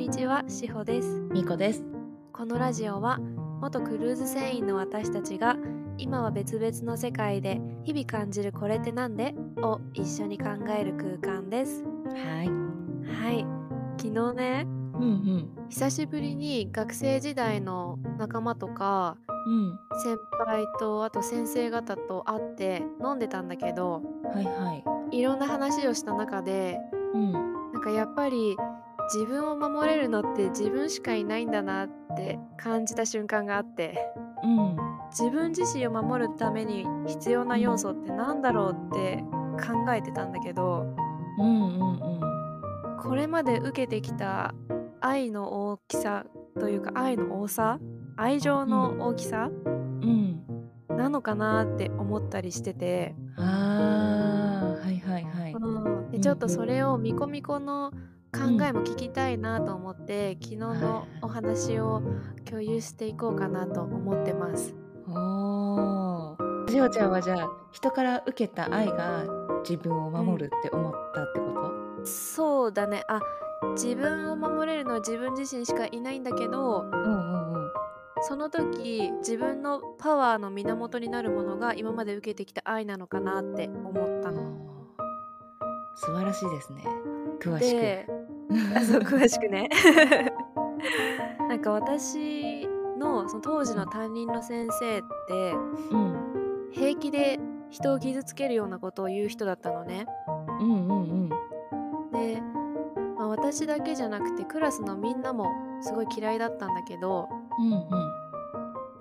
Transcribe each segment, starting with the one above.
にちは、しほです。みこです。このラジオは、元クルーズ船員の私たちが、今は別々の世界で日々感じるこれってなんでを一緒に考える空間です。はい。はい。昨日ね、うん久しぶりに学生時代の仲間とか、うん。先輩とあと先生方と会って飲んでたんだけどうん。はいはい。いろんな話をした中でうん。なんかやっぱり自分を守れるのって自分しかいないんだなって感じた瞬間があってうん。自分自身を守るために必要な要素ってなんだろうって考えてたんだけどうんうんこれまで受けてきた愛の大きさというか愛の多さ愛情の大きさうん。うん。なのかなって思ったりしてて、ああ、はいはいはい。うん、でちょっとそれをミコミコの考えも聞きたいなと思って、昨日のお話を共有していこうかなと思ってます。おお。しおちゃんはじゃあ人から受けた愛が自分を守るって思ったってこと？そうだねあ自分を守れるのは自分自身しかいないんだけどうんうんうん。その時自分のパワーの源になるものが今まで受けてきた愛なのかなって思ったの。素晴らしいですね。詳しでく。あ そう詳しくね なんか私のその当時の担任の先生ってうん。平気で人を傷つけるようなことを言う人だったのね。うんうんうん。で、まあ、私だけじゃなくてクラスのみんなもすごい嫌いだったんだけどうんうん。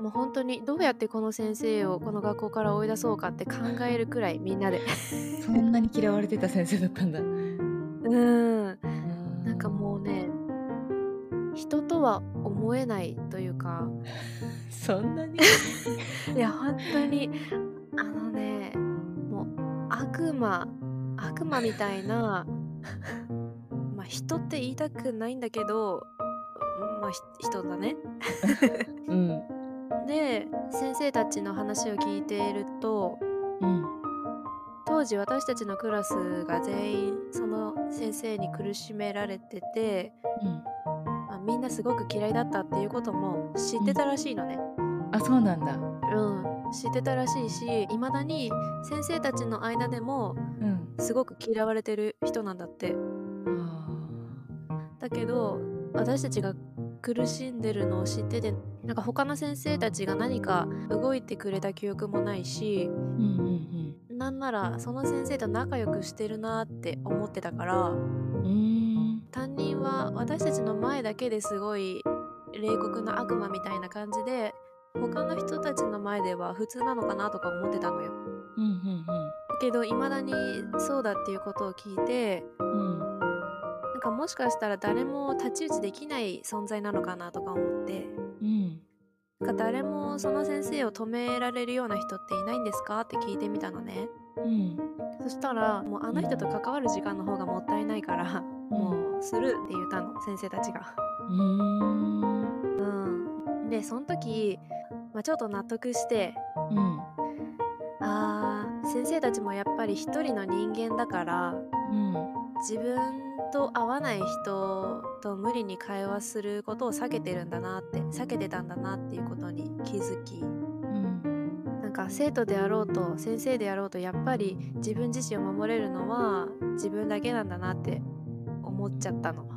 もう本当にどうやってこの先生をこの学校から追い出そうかって考えるくらいみんなで そんなに嫌われてた先生だったんだ。うんなんかもうね人とは思えないというか。そんなに？いや本当に。あのねもう悪魔悪魔みたいな まあ人って言いたくないんだけどまあひ人だね。うん。で先生たちの話を聞いているとうん当時私たちのクラスが全員その先生に苦しめられてて、うん。まあみんなすごく嫌いだったっていうことも知ってたらしいのね。あそうなんだ。うん、知ってたらしいしいまだに先生たちの間でもうん。すごく嫌われてる人なんだって。だけど私たちが苦しんでるのを知っててなんか他の先生たちが何か動いてくれた記憶もないしうんうんなんならその先生と仲良くしてるなって思ってたからうん。担任は私たちの前だけですごい冷酷な悪魔みたいな感じで他の人たちの前では普通なのかなとか思ってたのよ。うんうんけど未だにそうだっていうことを聞いてうん。なんかもしかしたら誰も太刀打ちできない存在なのかなとか思ってうん。か誰もその先生を止められるような人っていないんですか？って聞いてみたのねうん。そしたらもうあの人と関わる時間の方がもったいないからもうするって言ったの先生たちがう。うんでその時、まあ、ちょっと納得してうん。あー先生たちもやっぱり一人の人間だからうん。自分と合わない人と無理に会話することを避けてるんだなって避けてたんだなっていうことに気づきうん。なんか生徒であろうと先生であろうとやっぱり自分自身を守れるのは自分だけなんだなって思っちゃったの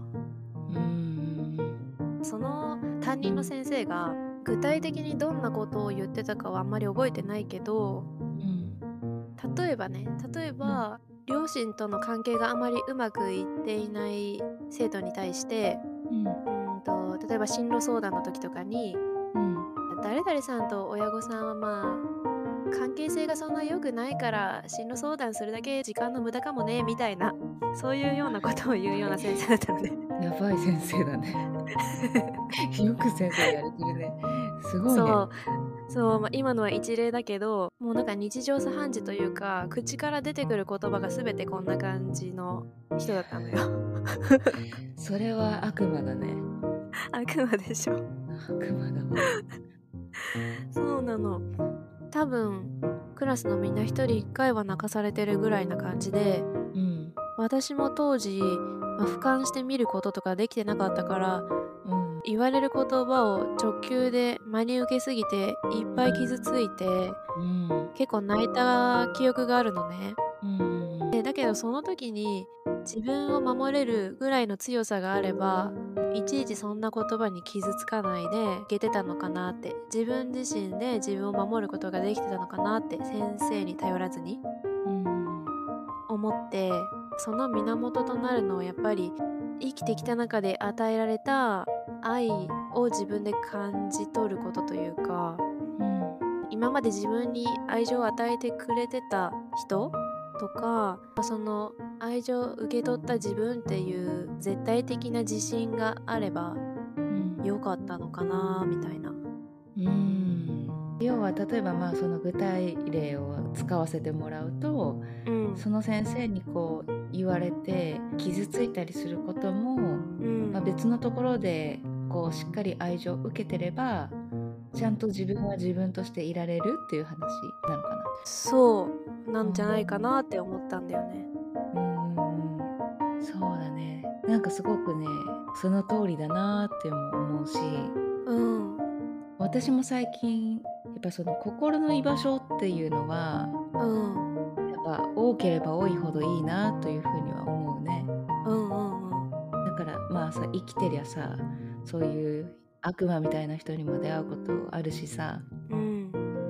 うん。その担任の先生が具体的にどんなことを言ってたかはあんまり覚えてないけどうん。例えばね例えば、両親との関係があまりうまくいっていない生徒に対してうん。うんと例えば進路相談の時とかにうん。誰々さんと親御さんはまあ関係性がそんな良くないから進路相談するだけ時間の無駄かもねみたいなそういうようなことを言うような先生だったのでやばい先生だね。よく先生やれてるね。すごいね。そうそう、まあ、今のは一例だけどもうなんか日常茶飯事というか口から出てくる言葉が全てこんな感じの人だったのよ それは悪魔だね。悪魔でしょ悪魔だわ。そうなの多分クラスのみんな一人一回は泣かされてるぐらいな感じでうん。私も当時まあ、俯瞰して見ることとかできてなかったからうん言われる言葉を直球で真に受けすぎていっぱい傷ついてうん結構泣いた記憶があるのね。うんでだけどその時に自分を守れるぐらいの強さがあればいちいちそんな言葉に傷つかないでいけてたのかなって自分自身で自分を守ることができてたのかなって先生に頼らずにうん思ってその源となるのはやっぱり生きてきた中で与えられた愛を自分で感じ取ることというかうん。今まで自分に愛情を与えてくれてた人とかその愛情を受け取った自分っていう絶対的な自信があればうん。よかったのかなみたいな。うん。要は例えばまあその具体例を使わせてもらうとうん。その先生にこう言われて傷ついたりすることも、うん。まあ、別のところでこうしっかり愛情を受けてればちゃんと自分は自分としていられるっていう話なのかな。そうなんじゃないかなって思ったんだよね。うんそうだね。なんかすごくねその通りだなっても思うし。うん。私も最近やっぱその心の居場所っていうのはうんやっぱ多ければ多いほどいいなというふうには思うね。うんうんうん。だからまあさ生きてりゃさそういう悪魔みたいな人にも出会うことあるしさ。うん。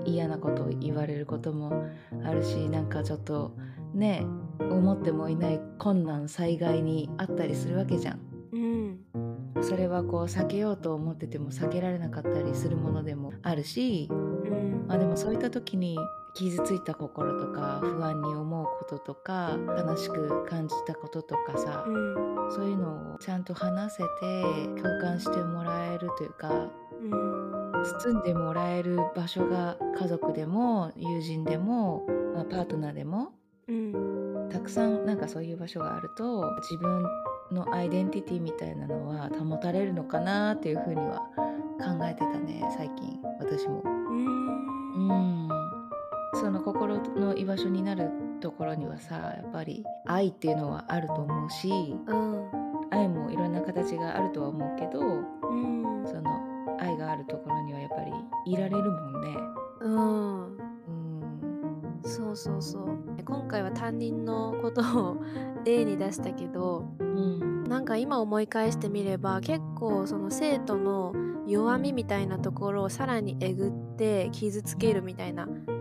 嫌なことを言われることもあるしなんかちょっとね思ってもいない困難災害にあったりするわけじゃん。うん。それはこう避けようと思ってても避けられなかったりするものでもあるし、うん。まあ、でもそういった時に傷ついた心とか不安に思うこととか悲しく感じたこととかさ、うん。そういうのをちゃんと話せて共感してもらえるというかうん。包んでもらえる場所が家族でも友人でも、まあ、パートナーでもうん。たくさんなんかそういう場所があると自分のアイデンティティみたいなのは保たれるのかなっていうふうには考えてたね最近。私も。うん。うんその心の居場所になるところにはさやっぱり愛っていうのはあると思うしうん。愛もいろんな形があるとは思うけどうん。その愛があるところにはやっぱりいられるもんね。うん。うん。そうそうそう。今回は担任のことを例に出したけどうん。なんか今思い返してみれば結構その生徒の弱みみたいなところをさらにえぐって傷つけるみたいなうん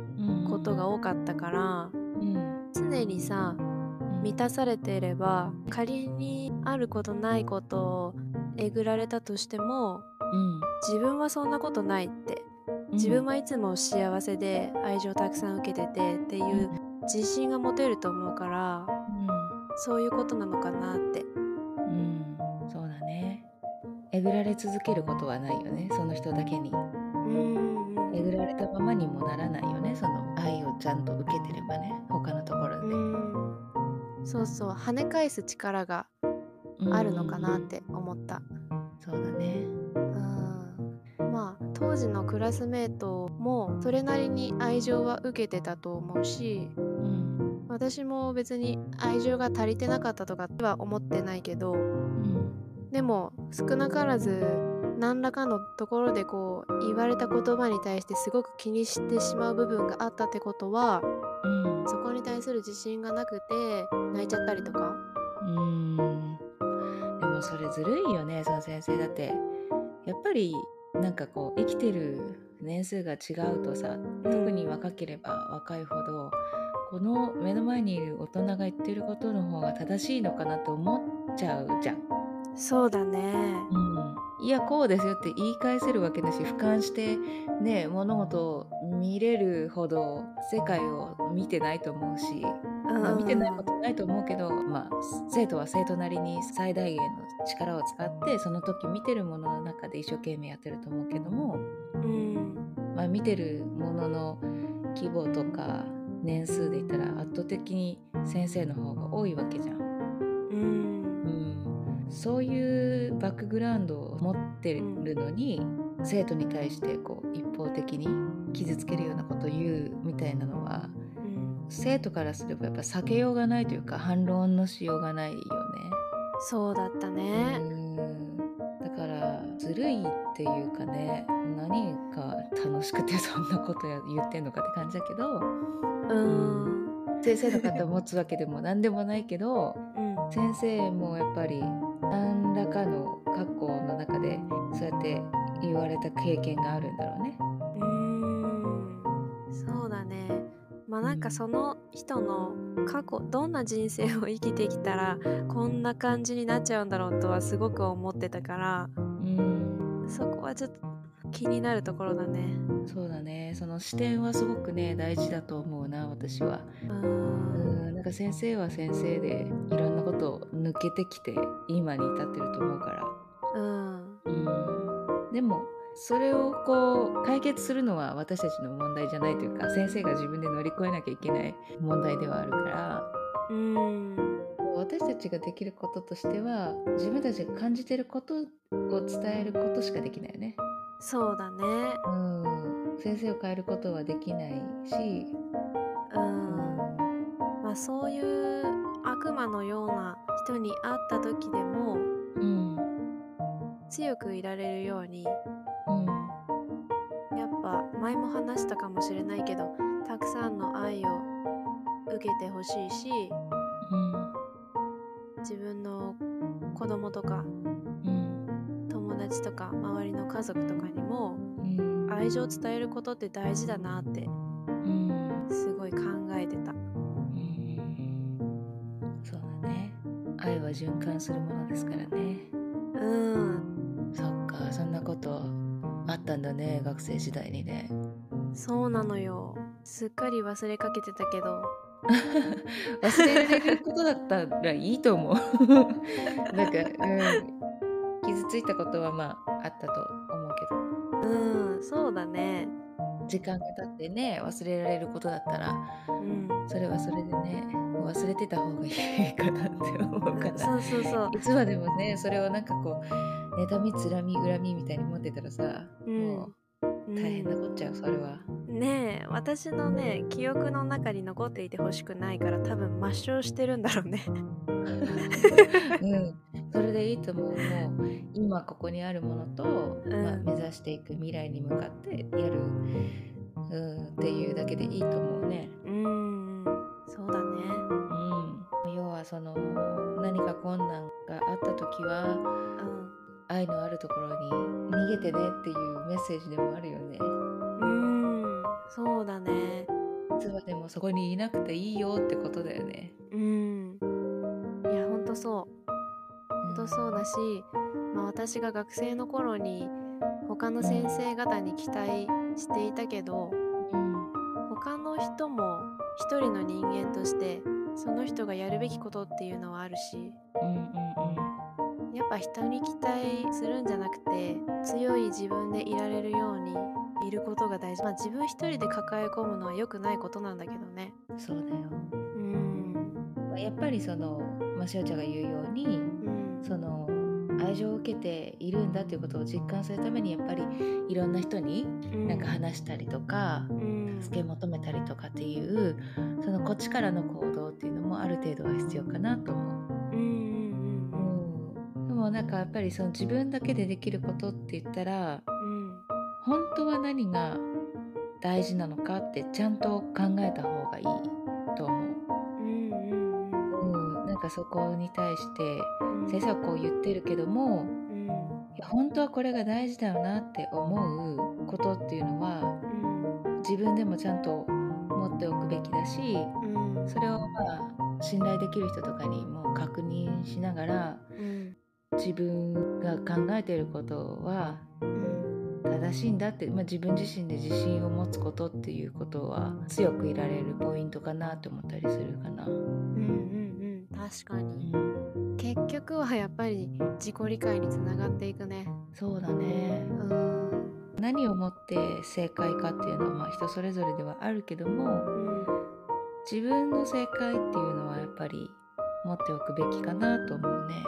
ことが多かったからうん常にさ満たされていれば仮にあることないことをえぐられたとしてもうん自分はそんなことないって自分はいつも幸せで愛情たくさん受けててっていう自信が持てると思うからそういうことなのかなって。うん、うん、そうだね。えぐられ続けることはないよねその人だけに。うんえぐられたままにもならないよねその愛をちゃんと受けてればね他のところで、うん。そうそう跳ね返す力があるのかなって思った。そうだね。うん。まあ当時のクラスメートもそれなりに愛情は受けてたと思うしうん。私も別に愛情が足りてなかったとかっては思ってないけどうん。でも少なからず何らかのところでこう言われた言葉に対してすごく気にしてしまう部分があったってことはうん。そこに対する自信がなくて泣いちゃったりとか。うん。でもそれずるいよねその先生だって。やっぱりなんかこう生きてる年数が違うとさ特に若ければ若いほどこの目の前にいる大人が言ってることの方が正しいのかなと思っちゃうじゃん。そうだね。うん、いやこうですよって言い返せるわけだし俯瞰してね物事を見れるほど世界を見てないと思うし、まあ、見てないことないと思うけど、まあ、生徒は生徒なりに最大限の力を使ってその時見てるものの中で一生懸命やってると思うけども、うん。まあ、見てるものの規模とか年数で言ったら圧倒的に先生の方が多いわけじゃん。うん。うん、そういうバックグラウンドを持ってるのに、生徒に対してこう一方的に傷つけるようなことを言うみたいなのはうん生徒からすればやっぱ避けようがないというか反論のしようがないよね。そうだったうね。んだからずるいっていうかね何が楽しくてそんなことや言ってんのかって感じだけどうん。先生の肩を持つわけでも何でもないけどうん。先生もやっぱり何らかの過去の中でそうやって言われた経験があるんだろうね。うーんそうだね。まあなんかその人の過去どんな人生を生きてきたらこんな感じになっちゃうんだろうとはすごく思ってたからうんそこはちょっと気になるところだね。そうだねその視点はすごくね大事だと思うな私は。うんなんか先生は先生でいろんなことを抜けてきて今に至ってると思うから。うんうんでもそれをこう解決するのは私たちの問題じゃないというか先生が自分で乗り越えなきゃいけない問題ではあるからうん私たちができることとしては自分たちが感じてることを伝えることしかできないよね。そうだね。うん、先生を変えることはできないし、ううん。んまあそういう悪魔のような人に会った時でもうん。強くいられるようにうん。やっぱ前も話したかもしれないけどたくさんの愛を受けてほしいし自分の子供とかうん。友達とか周りの家族とかにもうん。愛情を伝えることって大事だなってうん。すごい考えてた。うん。そうだね。愛は循環するものですからね。うん。そっかそんなことあったんだね学生時代にね。そうなのよ。すっかり忘れかけてたけど。忘れられることだったらいいと思う。なんか、うん、傷ついたことはまああったと思うけど。うんそうだね。時間が経ってね忘れられることだったらうん。それはそれでね忘れてた方がいいかなって思うから。そうそうそう。いつまでもねそれをなんかこう妬みつらみ恨みみたいに持ってたらさ、うん。もう大変なこっちゃうそれは。ねえ私のね記憶の中に残っていてほしくないから多分抹消してるんだろうね。うん、それでいいと思う。もう今ここにあるものと、うん。まあ、目指していく未来に向かってやる、うん、っていうだけでいいと思うね。うん。そうだね。うん、要はその何か困難があった時は愛のあるところに逃げてねっていうメッセージでもあるよね。うんうんそうだねいつまでもそこにいなくていいよってことだよね。うんいやほんとそうほんとそうだし、まあ、私が学生の頃に他の先生方に期待していたけどうん。他の人も一人の人間としてその人がやるべきことっていうのはあるしうんうんやっぱ人に期待するんじゃなくて強い自分でいられるようにいることが大事。まあ自分一人で抱え込むのは良くないことなんだけどね。うん。そうだよ。うん。まあやっぱりその、まあ、しおちゃんが言うようにうん。その愛情を受けているんだっていうことを実感するためにやっぱりいろんな人になんか話したりとか、うん。助け求めたりとかっていうそのこっちからの行動っていうのもある程度は必要かなと思うもなんかやっぱりその自分だけでできることって言ったらうん本当は何が大事なのかってちゃんと考えた方がいいと思う。うんうんうん、なんかそこに対してうん。先生はこう言ってるけどもうん。いや本当はこれが大事だよなって思うことっていうのは自分でもちゃんと持っておくべきだしうん。うんそれをまあ信頼できる人とかにも確認しながらうん自分が考えていることはうん正しいんだって、まあ、自分自身で自信を持つことっていうことは強くいられるポイントかなって思ったりするかな。うんうんうん確かに。結局はやっぱり自己理解につながっていくね。そうだね。うん。何をもって正解かっていうのはまあ人それぞれではあるけどもうん。自分の正解っていうのはやっぱり持っておくべきかなと思うね。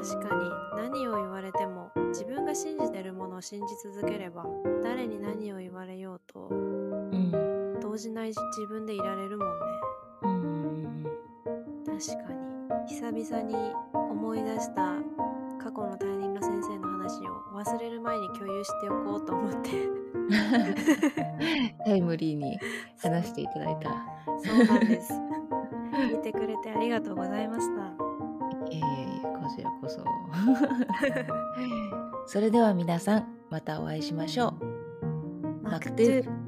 うん確かに何を言われても自分が信じてるものを信じ続ければ誰に何を言われようとうん。動じない自分でいられるもんね。うん確かに。久々に思い出した過去の担任の先生の話を忘れる前に共有しておこうと思って。タイムリーに話していただいた。そうなんです。聞いてくれてありがとうございましたちらこそ。それでは皆さん、またお会いしましょう。ママクトゥー